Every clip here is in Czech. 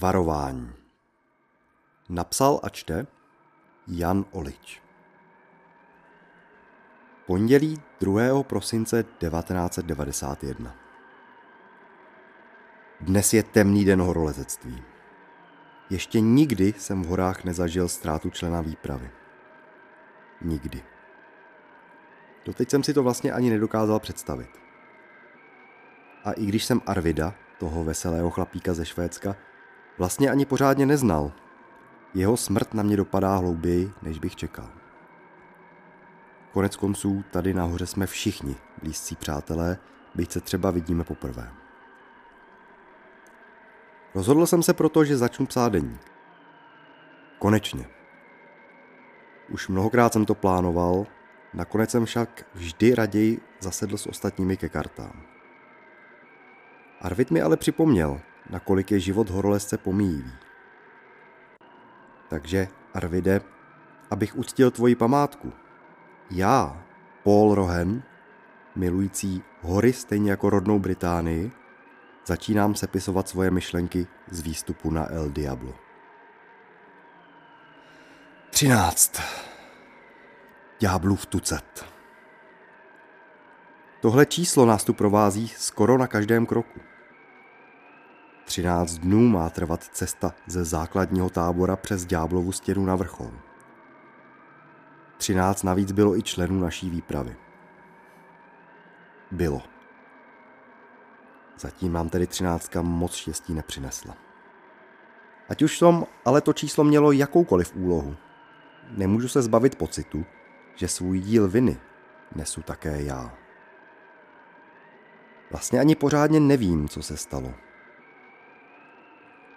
Varování. Napsal a čte Jan Olič. Pondělí 2. prosince 1991. Dnes je temný den horolezectví. Ještě nikdy jsem v horách nezažil ztrátu člena výpravy. Nikdy. Doteď jsem si to vlastně ani nedokázal představit. A i když jsem Arvida, toho veselého chlapíka ze Švédska, vlastně ani pořádně neznal, jeho smrt na mě dopadá hlouběji, než bych čekal. Konec konců tady nahoře jsme všichni blízcí přátelé, byť se třeba vidíme poprvé. Rozhodl jsem se proto, že začnu psát deník. Konečně. Už mnohokrát jsem to plánoval, nakonec jsem však vždy raději zasedl s ostatními ke kartám. Arvid mi ale připomněl, nakolik je život horolezce pomíjivý. Takže, Arvide, abych uctil tvoji památku, já, Paul Rohen, milující hory stejně jako rodnou Británii, začínám sepisovat svoje myšlenky z výstupu na El Diablo. 13. v tucet. Tohle číslo nás tu provází skoro na každém kroku. 13 dnů má trvat cesta ze základního tábora přes Ďáblovu stěnu na vrchol. 13 navíc bylo i členů naší výpravy. Bylo. Zatím mám tedy třináctka moc štěstí nepřinesla. Ať už tom ale to číslo mělo jakoukoliv úlohu. Nemůžu se zbavit pocitu, že svůj díl viny nesu také já. Vlastně ani pořádně nevím, co se stalo.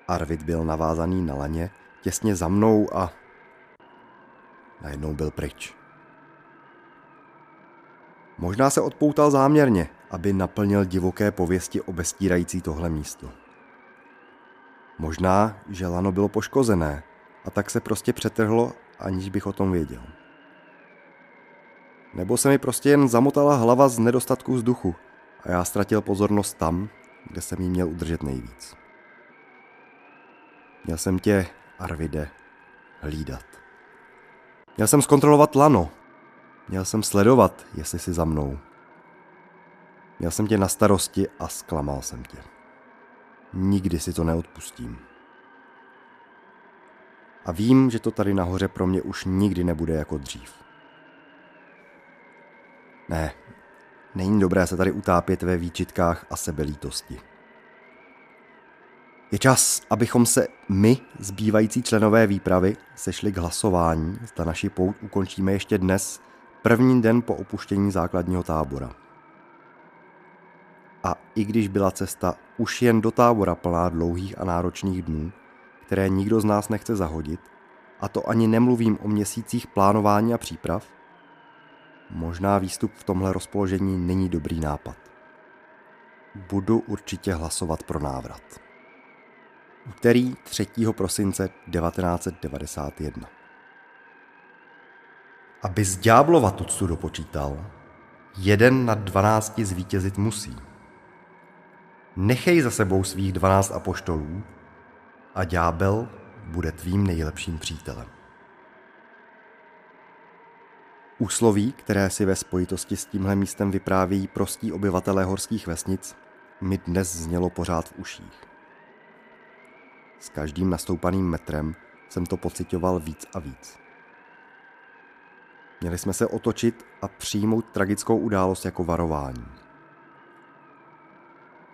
Arvid byl navázaný na laně těsně za mnou a najednou byl pryč. Možná se odpoutal záměrně, aby naplnil divoké pověsti obestírající tohle místo. Možná, že lano bylo poškozené a tak se prostě přetrhlo, aniž bych o tom věděl. Nebo se mi prostě jen zamotala hlava z nedostatku vzduchu a já ztratil pozornost tam, kde jsem ji měl udržet nejvíc. Měl jsem tě, Arvide, hlídat. Měl jsem zkontrolovat lano. Měl jsem sledovat, jestli jsi za mnou. Měl jsem tě na starosti a zklamal jsem tě. Nikdy si to neodpustím. A vím, že to tady nahoře pro mě už nikdy nebude jako dřív. Ne, není dobré se tady utápět ve výčitkách a sebelítosti. Je čas, abychom se my, zbývající členové výpravy, sešli k hlasování, zda naši pout ukončíme ještě dnes, první den po opuštění základního tábora. A i když byla cesta už jen do tábora plná dlouhých a náročných dnů, které nikdo z nás nechce zahodit, a to ani nemluvím o měsících plánování a příprav, možná výstup v tomhle rozpoložení není dobrý nápad. Budu určitě hlasovat pro návrat. Úterý 3. prosince 1991 Aby z ďáblova tuctu dopočítal, jeden na dvanácti zvítězit musí. Nechej za sebou svých dvanáct apoštolů a ďábel bude tvým nejlepším přítelem. Úsloví, které si ve spojitosti s tímhle místem vypráví prostí obyvatelé horských vesnic, mi dnes znělo pořád v uších. S každým nastoupaným metrem jsem to pocitoval víc a víc. Měli jsme se otočit a přijmout tragickou událost jako varování.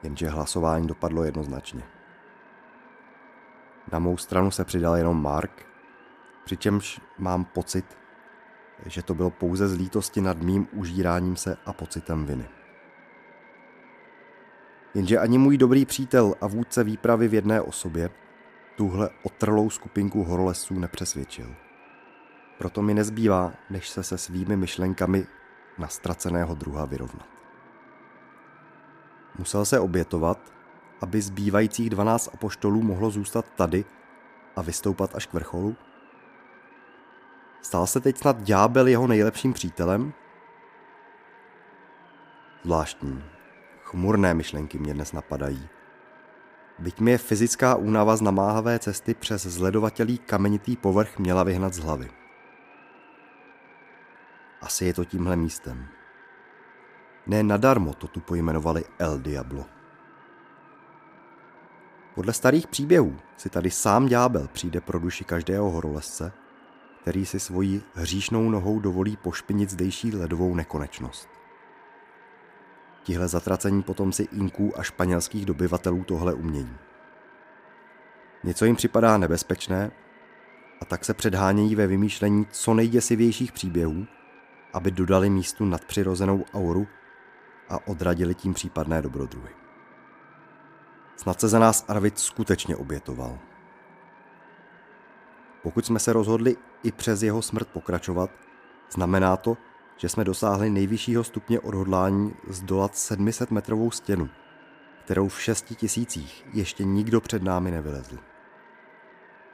Jenže hlasování dopadlo jednoznačně. Na mou stranu se přidal jenom Mark, přičemž mám pocit, že to bylo pouze z lítosti nad mým užíráním se a pocitem viny. Jenže ani můj dobrý přítel a vůdce výpravy v jedné osobě tuhle otrlou skupinku horolesců nepřesvědčil. Proto mi nezbývá, než se se svými myšlenkami na ztraceného druha vyrovnat. Musel se obětovat, aby zbývajících 12 apoštolů mohlo zůstat tady a vystoupat až k vrcholu? Stál se teď snad ďábel jeho nejlepším přítelem? Zvláštní, chmurné myšlenky mě dnes napadají. Byť je fyzická únava z namáhavé cesty přes zledovatělý kamenitý povrch měla vyhnat z hlavy. Asi je to tímhle místem. Ne nadarmo to tu pojmenovali El Diablo. Podle starých příběhů si tady sám ďábel přijde pro duši každého horolezce, který si svojí hříšnou nohou dovolí pošpinit zdejší ledovou nekonečnost. Tihle zatracení potomci Inků a španělských dobyvatelů tohle umění. Něco jim připadá nebezpečné a tak se předhánějí ve vymýšlení co nejděsivějších příběhů, aby dodali místu nadpřirozenou auru a odradili tím případné dobrodruhy. Snad se za nás Arvid skutečně obětoval. Pokud jsme se rozhodli i přes jeho smrt pokračovat, znamená to, že jsme dosáhli nejvyššího stupně odhodlání zdolat 700 metrovou stěnu, kterou v šesti tisících ještě nikdo před námi nevylezl.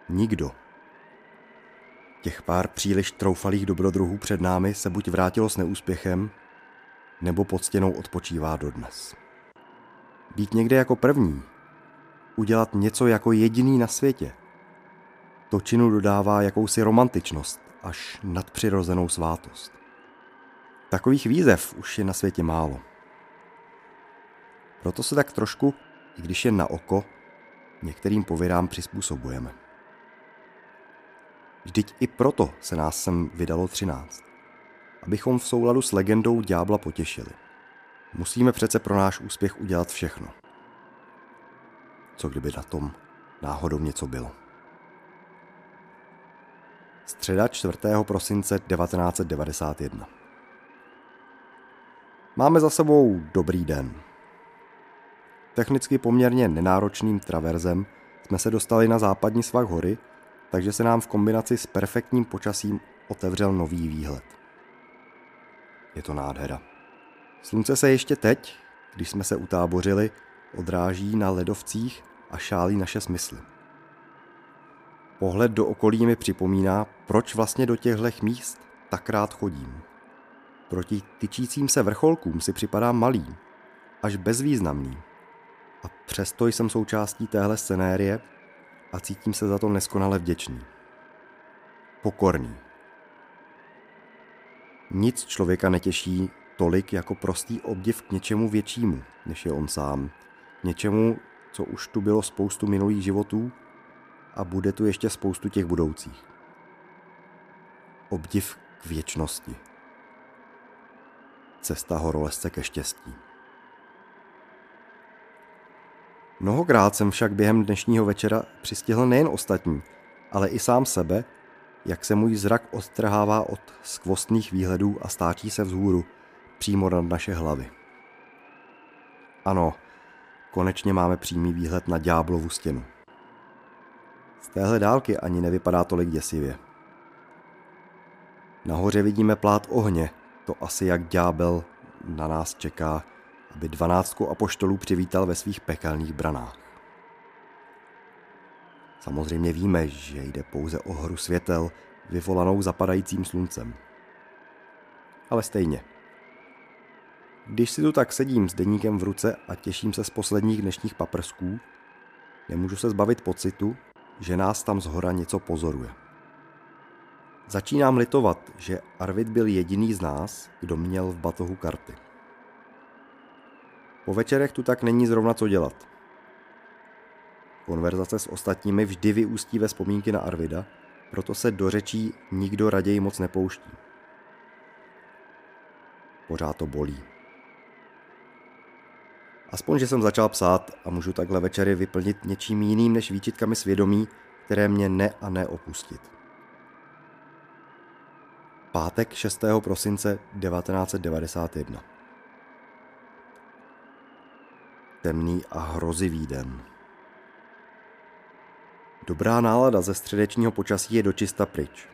Nikdo. Těch pár příliš troufalých dobrodruhů před námi se buď vrátilo s neúspěchem, nebo pod stěnou odpočívá dodnes. Být někde jako první, udělat něco jako jediný na světě, to činu dodává jakousi romantičnost až nadpřirozenou svátost. Takových výzev už je na světě málo. Proto se tak trošku, i když je na oko, některým pověrám přizpůsobujeme. Vždyť i proto se nás sem vydalo třináct. Abychom v souladu s legendou ďábla potěšili. Musíme přece pro náš úspěch udělat všechno. Co kdyby na tom náhodou něco bylo? Středa 4. prosince 1991 Máme za sebou dobrý den. Technicky poměrně nenáročným traverzem jsme se dostali na západní svah hory, takže se nám v kombinaci s perfektním počasím otevřel nový výhled. Je to nádhera. Slunce se ještě teď, když jsme se utábořili, odráží na ledovcích a šálí naše smysly. Pohled do okolí mi připomíná, proč vlastně do těchto míst tak rád chodím. Proti tyčícím se vrcholkům si připadá malý, až bezvýznamný. A přesto jsem součástí téhle scenérie a cítím se za to neskonale vděčný. Pokorný. Nic člověka netěší tolik jako prostý obdiv k něčemu většímu, než je on sám. Něčemu, co už tu bylo spoustu minulých životů a bude tu ještě spoustu těch budoucích. Obdiv k věčnosti. Cesta horolezce ke štěstí. Mnohokrát jsem však během dnešního večera přistihl nejen ostatní, ale i sám sebe, jak se můj zrak odtrhává od skvostných výhledů a stáčí se vzhůru, přímo nad naše hlavy. Ano, konečně máme přímý výhled na ďáblovu stěnu. Z téhle dálky ani nevypadá tolik děsivě. Nahoře vidíme plát ohně, to asi jak ďábel na nás čeká, aby dvanáctku apoštolů přivítal ve svých pekelných branách. Samozřejmě víme, že jde pouze o hru světel, vyvolanou zapadajícím sluncem. Ale stejně. Když si tu tak sedím s deníkem v ruce a těším se z posledních dnešních paprsků, nemůžu se zbavit pocitu, že nás tam zhora něco pozoruje. Začínám litovat, že Arvid byl jediný z nás, kdo měl v batohu karty. Po večerech tu tak není zrovna co dělat. Konverzace s ostatními vždy vyústí ve vzpomínky na Arvida, proto se do řečí nikdo raději moc nepouští. Pořád to bolí. Aspoň, že jsem začal psát a můžu takhle večery vyplnit něčím jiným než výčitkami svědomí, které mě ne a ne opustit. Pátek 6. prosince 1991 Temný a hrozivý den. Dobrá nálada ze středečního počasí je dočista pryč.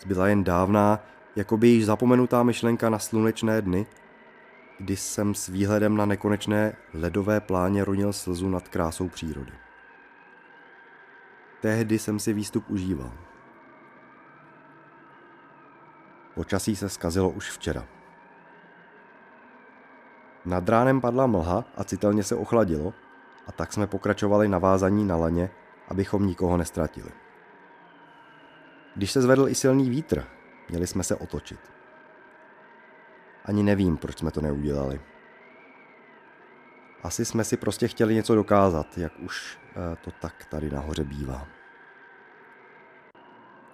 Zbyla jen dávná, jakoby již zapomenutá myšlenka na slunečné dny, kdy jsem s výhledem na nekonečné ledové pláně ronil slzu nad krásou přírody. Tehdy jsem si výstup užíval. Počasí se skazilo už včera. Nad ránem padla mlha a citelně se ochladilo, a tak jsme pokračovali navázaní na laně, abychom nikoho nestratili. Když se zvedl i silný vítr, měli jsme se otočit. Ani nevím, proč jsme to neudělali. Asi jsme si prostě chtěli něco dokázat, jak už eh, to tak tady nahoře bývá.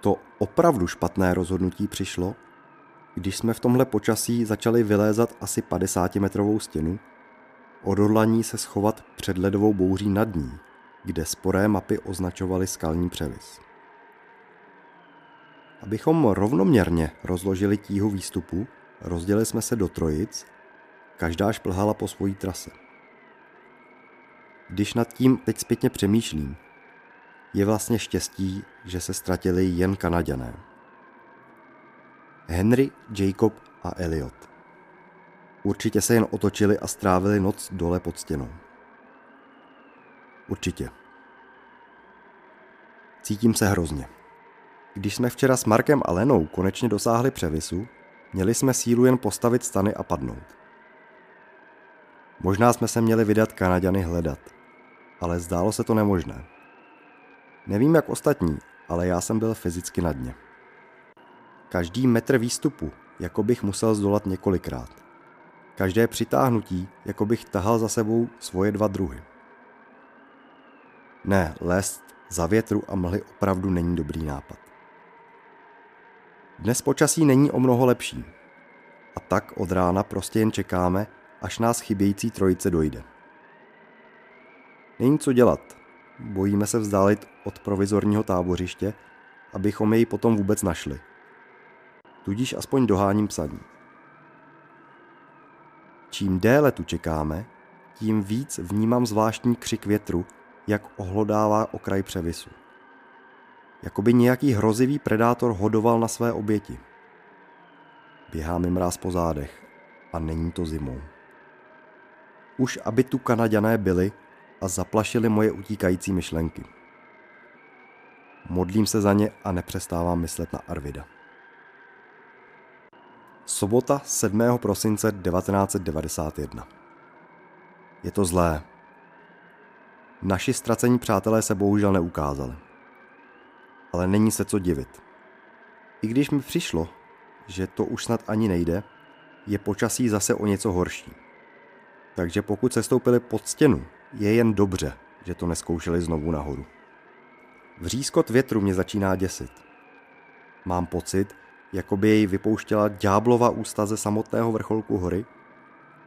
To opravdu špatné rozhodnutí přišlo, když jsme v tomhle počasí začali vylézat asi 50-metrovou stěnu, odhodlaní se schovat před ledovou bouří nad ní, kde sporé mapy označovaly skalní převis. Abychom rovnoměrně rozložili tíhu výstupu, rozdělili jsme se do trojic, každá šplhala po svojí trase. Když nad tím teď zpětně přemýšlím, je vlastně štěstí, že se ztratili jen Kanaďané. Henry, Jacob a Elliot. Určitě se jen otočili a strávili noc dole pod stěnou. Určitě. Cítím se hrozně. Když jsme včera s Markem a Lenou konečně dosáhli převisu, měli jsme sílu jen postavit stany a padnout. Možná jsme se měli vydat Kanaďany hledat, ale zdálo se to nemožné. Nevím jak ostatní, ale já jsem byl fyzicky na dně. Každý metr výstupu, jako bych musel zdolat několikrát. Každé přitáhnutí, jako bych tahal za sebou svoje dva druhy. Ne, lézt za větru a mlhy opravdu není dobrý nápad. Dnes počasí není o mnoho lepší. A tak od rána prostě jen čekáme, až nás chybějící trojice dojde. Není co dělat. Bojíme se vzdálit od provizorního tábořiště, abychom jej potom vůbec našli. Tudíž aspoň doháním psaní. Čím déle tu čekáme, tím víc vnímám zvláštní křik větru, jak ohlodává okraj převisu. Jakoby nějaký hrozivý predátor hodoval na své oběti. Běhá mi mráz po zádech a není to zimou. Už aby tu Kanaďané byli a zaplašili moje utíkající myšlenky. Modlím se za ně a nepřestávám myslet na Arvida. Sobota 7. prosince 1991. Je to zlé. Naši ztracení přátelé se bohužel neukázali. Ale není se co divit. I když mi přišlo, že to už snad ani nejde, je počasí zase o něco horší. Takže pokud se stoupili pod stěnu, je jen dobře, že to neskoušeli znovu nahoru. Vřískot větru mě začíná děsit. Mám pocit, jako by jej vypouštěla ďáblova ústa ze samotného vrcholku hory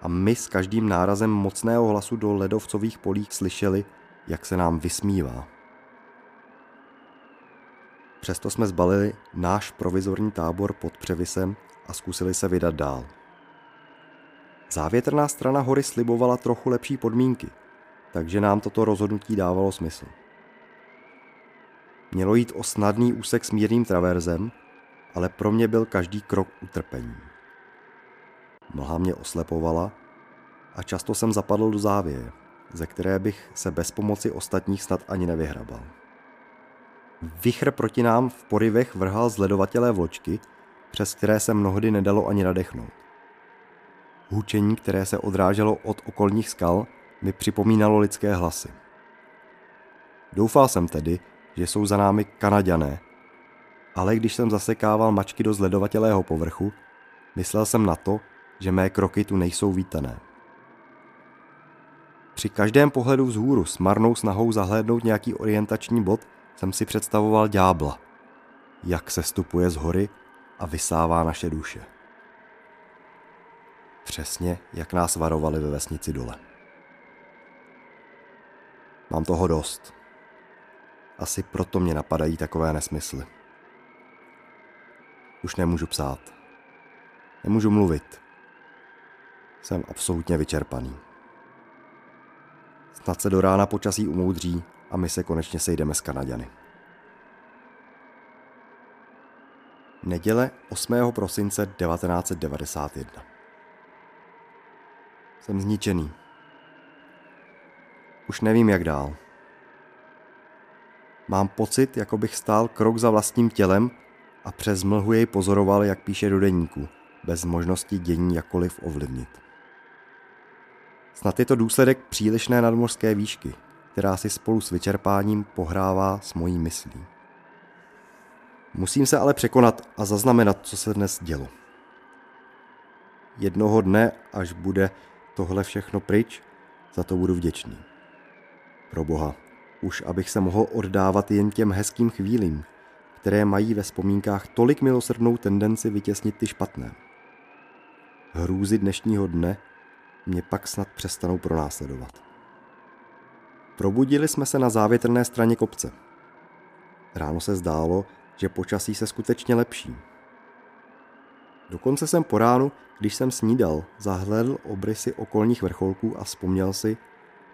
a my s každým nárazem mocného hlasu do ledovcových polích slyšeli, jak se nám vysmívá. Přesto jsme zbalili náš provizorní tábor pod převisem a zkusili se vydat dál. Závětrná strana hory slibovala trochu lepší podmínky, takže nám toto rozhodnutí dávalo smysl. Mělo jít o snadný úsek s mírným traverzem, ale pro mě byl každý krok utrpením. Mlha mě oslepovala a často jsem zapadl do závěje, ze které bych se bez pomoci ostatních snad ani nevyhrabal. Vichr proti nám v porivech vrhal zledovatelé vločky, přes které se mnohdy nedalo ani nadechnout. Hučení, které se odráželo od okolních skal, mi připomínalo lidské hlasy. Doufal jsem tedy, že jsou za námi Kanaďané, ale když jsem zasekával mačky do zledovatelého povrchu, myslel jsem na to, že mé kroky tu nejsou vítané. Při každém pohledu vzhůru s marnou snahou zahlédnout nějaký orientační bod jsem si představoval ďábla, jak se stupuje z hory a vysává naše duše. Přesně, jak nás varovali ve vesnici dole. Mám toho dost. Asi proto mě napadají takové nesmysly. Už nemůžu psát. Nemůžu mluvit. Jsem absolutně vyčerpaný. Snad se do rána počasí umoudří a my se konečně sejdeme s Kanaděny. Neděle 8. prosince 1991. Jsem zničený. Už nevím, jak dál. Mám pocit, jako bych stál krok za vlastním tělem a přes mlhu jej pozoroval, jak píše do deníku, bez možnosti dění jakkoliv ovlivnit. Snad je to důsledek přílišné nadmořské výšky, která si spolu s vyčerpáním pohrává s mojí myslí. Musím se ale překonat a zaznamenat, co se dnes dělo. Jednoho dne, až bude tohle všechno pryč, za to budu vděčný. Pro boha, už abych se mohl oddávat jen těm hezkým chvílím, které mají ve vzpomínkách tolik milosrdnou tendenci vytěsnit ty špatné. Hrůzy dnešního dne mě pak snad přestanou pronásledovat. Probudili jsme se na závětrné straně kopce. Ráno se zdálo, že počasí se skutečně lepší. Dokonce jsem po ránu, když jsem snídal, zahledl obrysy okolních vrcholků a vzpomněl si,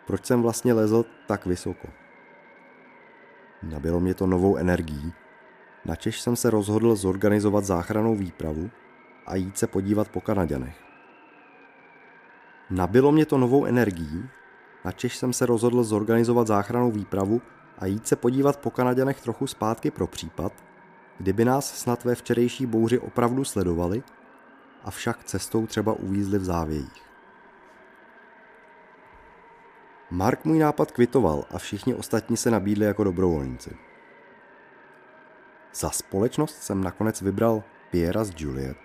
proč jsem vlastně lezl tak vysoko. Nabilo mě to novou energií, načež jsem se rozhodl zorganizovat záchranou výpravu a jít se podívat po Kanaďanech. Nabilo mě to novou energií, načež jsem se rozhodl zorganizovat záchranou výpravu a jít se podívat po Kanaďanech trochu zpátky pro případ, kdyby nás snad ve včerejší bouři opravdu sledovali, avšak cestou třeba uvízli v závějích. Mark můj nápad kvitoval a všichni ostatní se nabídli jako dobrovolníci. Za společnost jsem nakonec vybral Piera z Juliet,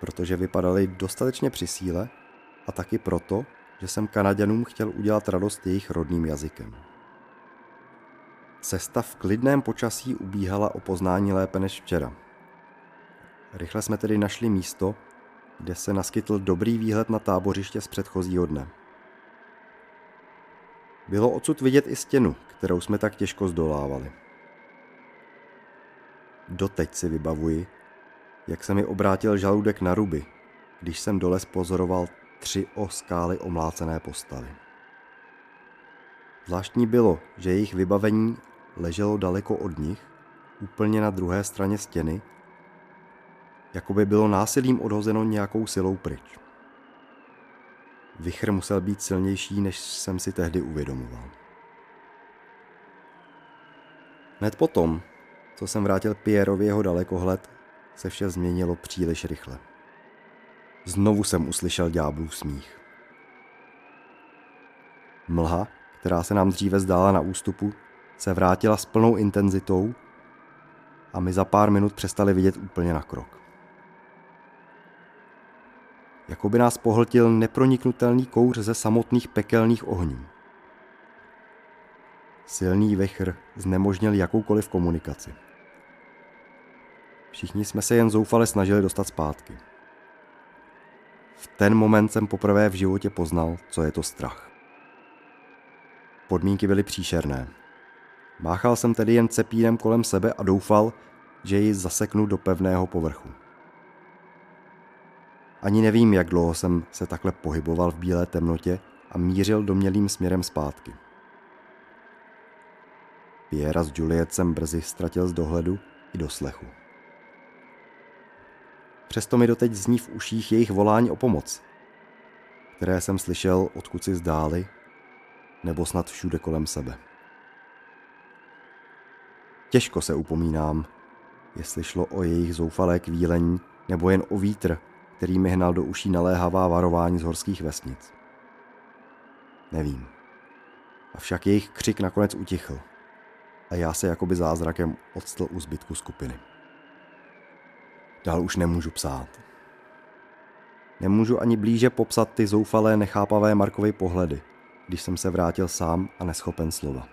protože vypadali dostatečně při síle a taky proto, že jsem Kanaděnům chtěl udělat radost jejich rodným jazykem. Cesta v klidném počasí ubíhala o poznání lépe než včera. Rychle jsme tedy našli místo, kde se naskytl dobrý výhled na tábořiště z předchozího dne. Bylo odsud vidět i stěnu, kterou jsme tak těžko zdolávali. Doteď si vybavuji, jak se mi obrátil žaludek na ruby, když jsem dole pozoroval tři o skály omlácené postavy. Zvláštní bylo, že jejich vybavení leželo daleko od nich, úplně na druhé straně stěny, jako by bylo násilím odhozeno nějakou silou pryč. Vichr musel být silnější, než jsem si tehdy uvědomoval. Hned potom, co jsem vrátil Pierovi jeho dalekohled, se vše změnilo příliš rychle. Znovu jsem uslyšel ďáblův smích. Mlha, která se nám dříve zdála na ústupu, se vrátila s plnou intenzitou a my za pár minut přestali vidět úplně na krok. Jako by nás pohltil neproniknutelný kouř ze samotných pekelných ohňů. Silný vechr znemožnil jakoukoliv komunikaci. Všichni jsme se jen zoufale snažili dostat zpátky. V ten moment jsem poprvé v životě poznal, co je to strach. Podmínky byly příšerné. Máchal jsem tedy jen cepínem kolem sebe a doufal, že ji zaseknu do pevného povrchu. Ani nevím, jak dlouho jsem se takhle pohyboval v bílé temnotě a mířil domělým směrem zpátky. Piera s Juliet jsem brzy ztratil z dohledu i do slechu. Přesto mi doteď zní v uších jejich volání o pomoc, které jsem slyšel odkud si zdáli, nebo snad všude kolem sebe. Těžko se upomínám, jestli šlo o jejich zoufalé kvílení nebo jen o vítr, který mi hnal do uší naléhavá varování z horských vesnic. Nevím. Avšak jejich křik nakonec utichl a já se jakoby zázrakem odstl u zbytku skupiny. Dál už nemůžu psát. Nemůžu ani blíže popsat ty zoufalé, nechápavé Markovy pohledy, když jsem se vrátil sám a neschopen slova.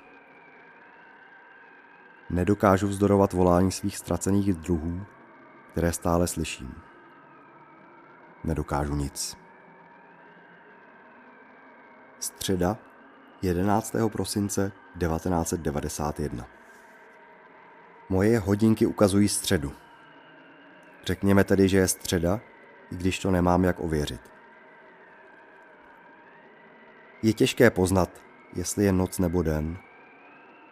Nedokážu vzdorovat volání svých ztracených druhů, které stále slyším. Nedokážu nic. Středa 11. prosince 1991 Moje hodinky ukazují středu. Řekněme tedy, že je středa, i když to nemám jak ověřit. Je těžké poznat, jestli je noc nebo den.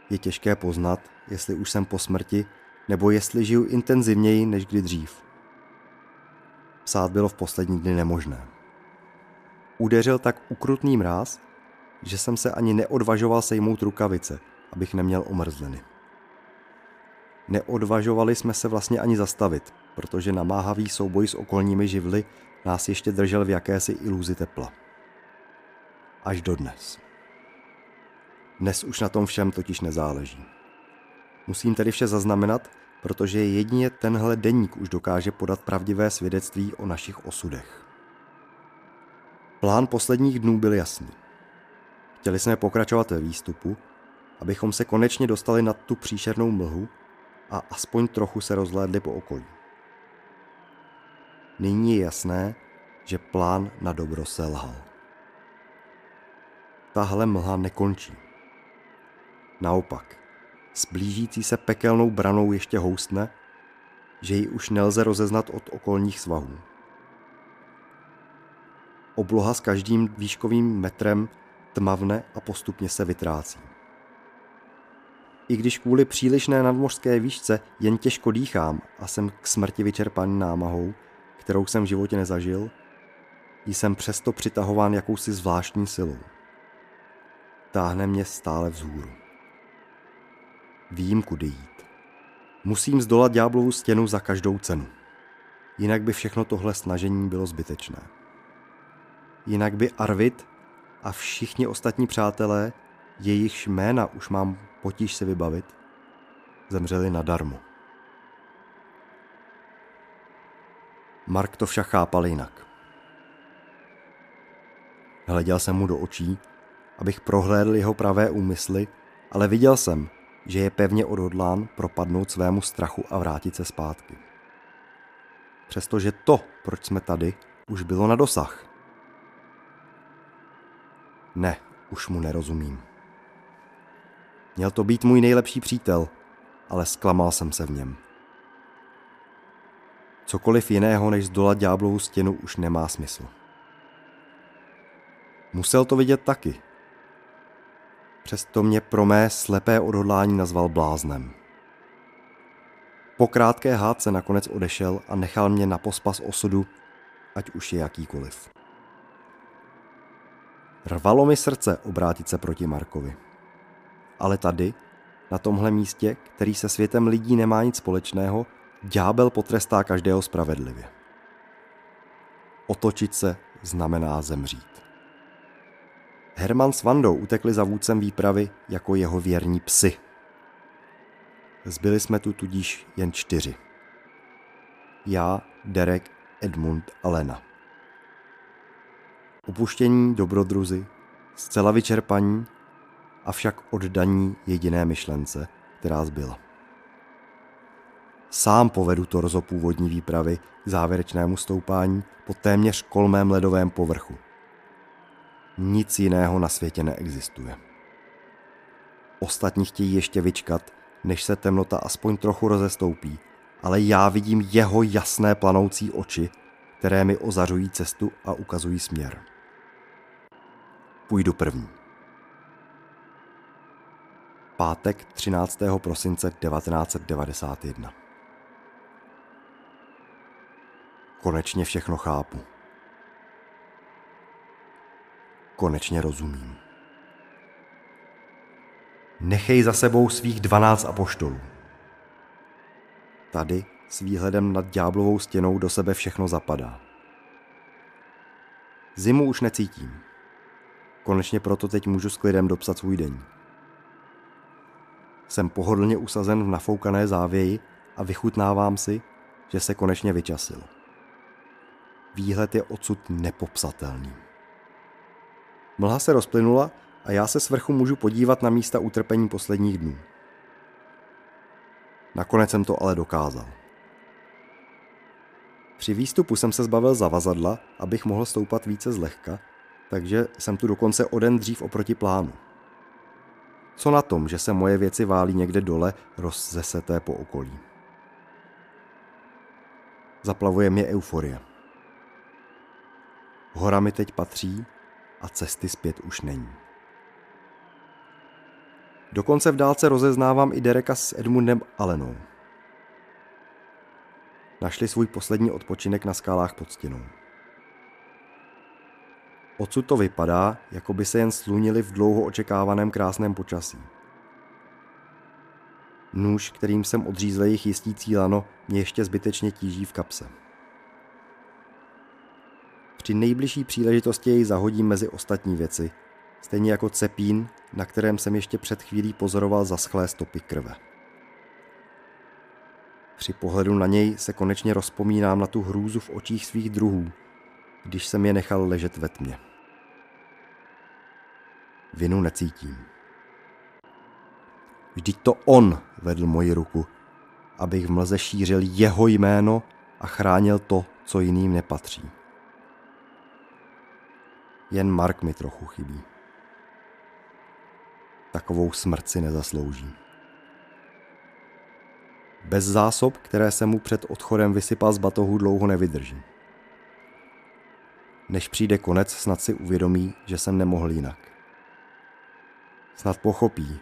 Je těžké poznat, jestli už jsem po smrti, nebo jestli žiju intenzivněji než kdy dřív. Psát bylo v poslední dny nemožné. Udeřil tak ukrutný mráz, že jsem se ani neodvažoval sejmout rukavice, abych neměl omrzliny. Neodvažovali jsme se vlastně ani zastavit, protože namáhavý souboj s okolními živly nás ještě držel v jakési iluzi tepla. Až do dnes. Dnes už na tom všem totiž nezáleží. Musím tedy vše zaznamenat, protože jedině tenhle deník už dokáže podat pravdivé svědectví o našich osudech. Plán posledních dnů byl jasný. Chtěli jsme pokračovat ve výstupu, abychom se konečně dostali nad tu příšernou mlhu a aspoň trochu se rozhlédli po okolí. Nyní je jasné, že plán na dobro selhal. Tahle mlha nekončí. Naopak, s blížící se pekelnou branou ještě houstne, že ji už nelze rozeznat od okolních svahů. Obloha s každým výškovým metrem tmavne a postupně se vytrácí. I když kvůli přílišné nadmořské výšce jen těžko dýchám a jsem k smrti vyčerpaný námahou, kterou jsem v životě nezažil, jsem přesto přitahován jakousi zvláštní silou. Táhne mě stále vzhůru. Vím, kudy jít. Musím zdolat ďáblovu stěnu za každou cenu. Jinak by všechno tohle snažení bylo zbytečné. Jinak by Arvid a všichni ostatní přátelé, jejichž jména už mám potíž se vybavit, zemřeli nadarmo. Mark to však chápal jinak. Hleděl jsem mu do očí, abych prohlédl jeho pravé úmysly, ale viděl jsem, že je pevně odhodlán propadnout svému strachu a vrátit se zpátky. Přestože to, proč jsme tady, už bylo na dosah. Ne, už mu nerozumím. Měl to být můj nejlepší přítel, ale zklamal jsem se v něm. Cokoliv jiného než zdolat ďáblovu stěnu už nemá smysl. Musel to vidět taky. Přesto mě pro mé slepé odhodlání nazval bláznem. Po krátké hádce nakonec odešel a nechal mě na pospas osudu, ať už je jakýkoliv. Rvalo mi srdce obrátit se proti Markovi. Ale tady, na tomhle místě, který se světem lidí nemá nic společného, ďábel potrestá každého spravedlivě. Otočit se znamená zemřít. Herman s Vandou utekli za vůdcem výpravy jako jeho věrní psy. Zbyli jsme tu tudíž jen čtyři. Já, Derek, Edmund a Lena. Upuštění dobrodruzy, zcela vyčerpaní, avšak oddaní jediné myšlence, která zbyla. Sám povedu torzo původní výpravy k závěrečnému stoupání po téměř kolmém ledovém povrchu – nic jiného na světě neexistuje. Ostatní chtějí ještě vyčkat, než se temnota aspoň trochu rozestoupí, ale já vidím jeho jasné planoucí oči, které mi ozařují cestu a ukazují směr. Půjdu první. Pátek 13. prosince 1991. Konečně všechno chápu. konečně rozumím. Nechej za sebou svých dvanáct apoštolů. Tady s výhledem nad ďáblovou stěnou do sebe všechno zapadá. Zimu už necítím. Konečně proto teď můžu s klidem dopsat svůj den. Jsem pohodlně usazen v nafoukané závěji a vychutnávám si, že se konečně vyčasil. Výhled je odsud nepopsatelný. Mlha se rozplynula a já se s vrchu můžu podívat na místa utrpení posledních dnů. Nakonec jsem to ale dokázal. Při výstupu jsem se zbavil zavazadla, abych mohl stoupat více zlehka, takže jsem tu dokonce o den dřív oproti plánu. Co na tom, že se moje věci válí někde dole, rozzeseté po okolí. Zaplavuje mě euforie. Hora mi teď patří a cesty zpět už není. Dokonce v dálce rozeznávám i Dereka s Edmundem Allenou. Našli svůj poslední odpočinek na skálách pod stěnou. Odsud to vypadá, jako by se jen slunili v dlouho očekávaném krásném počasí. Nůž, kterým jsem odřízl jejich jistící lano, mě ještě zbytečně tíží v kapse. Při nejbližší příležitosti jej zahodím mezi ostatní věci Stejně jako cepín, na kterém jsem ještě před chvílí pozoroval zaschlé stopy krve. Při pohledu na něj se konečně rozpomínám na tu hrůzu v očích svých druhů, když jsem je nechal ležet ve tmě. Vinu necítím. Vždyť to on vedl moji ruku, abych v mlze šířil jeho jméno a chránil to, co jiným nepatří. Jen Mark mi trochu chybí. Takovou smrt si nezaslouží. Bez zásob, které se mu před odchodem vysypal z batohu, dlouho nevydrží. Než přijde konec, snad si uvědomí, že jsem nemohl jinak. Snad pochopí,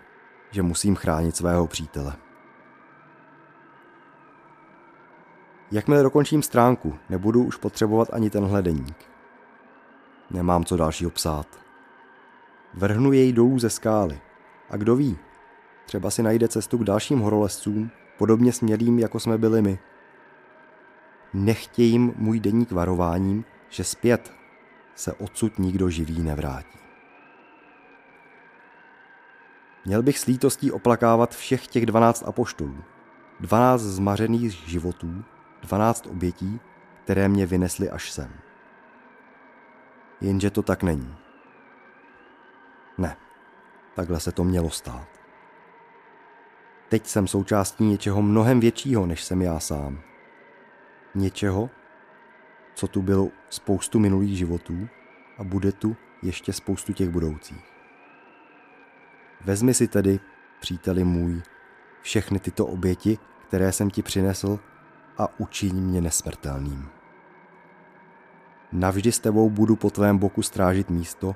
že musím chránit svého přítele. Jakmile dokončím stránku, nebudu už potřebovat ani tenhle deník. Nemám co dalšího psát. Vrhnu jej dolů ze skály. A kdo ví, třeba si najde cestu k dalším horolezcům, podobně smělým, jako jsme byli my. Nechtějím můj deník varováním, že zpět se odsud nikdo živý nevrátí. Měl bych s lítostí oplakávat všech těch dvanáct apoštolů, dvanáct zmařených životů, dvanáct obětí, které mě vynesly až sem. Jenže to tak není. Ne, takhle se to mělo stát. Teď jsem součástí něčeho mnohem většího, než jsem já sám. Něčeho, co tu bylo spoustu minulých životů a bude tu ještě spoustu těch budoucích. Vezmi si tedy, příteli můj, všechny tyto oběti, které jsem ti přinesl a učiň mě nesmrtelným. Navždy s tebou budu po tvém boku strážit místo,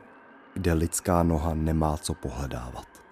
kde lidská noha nemá co pohledávat.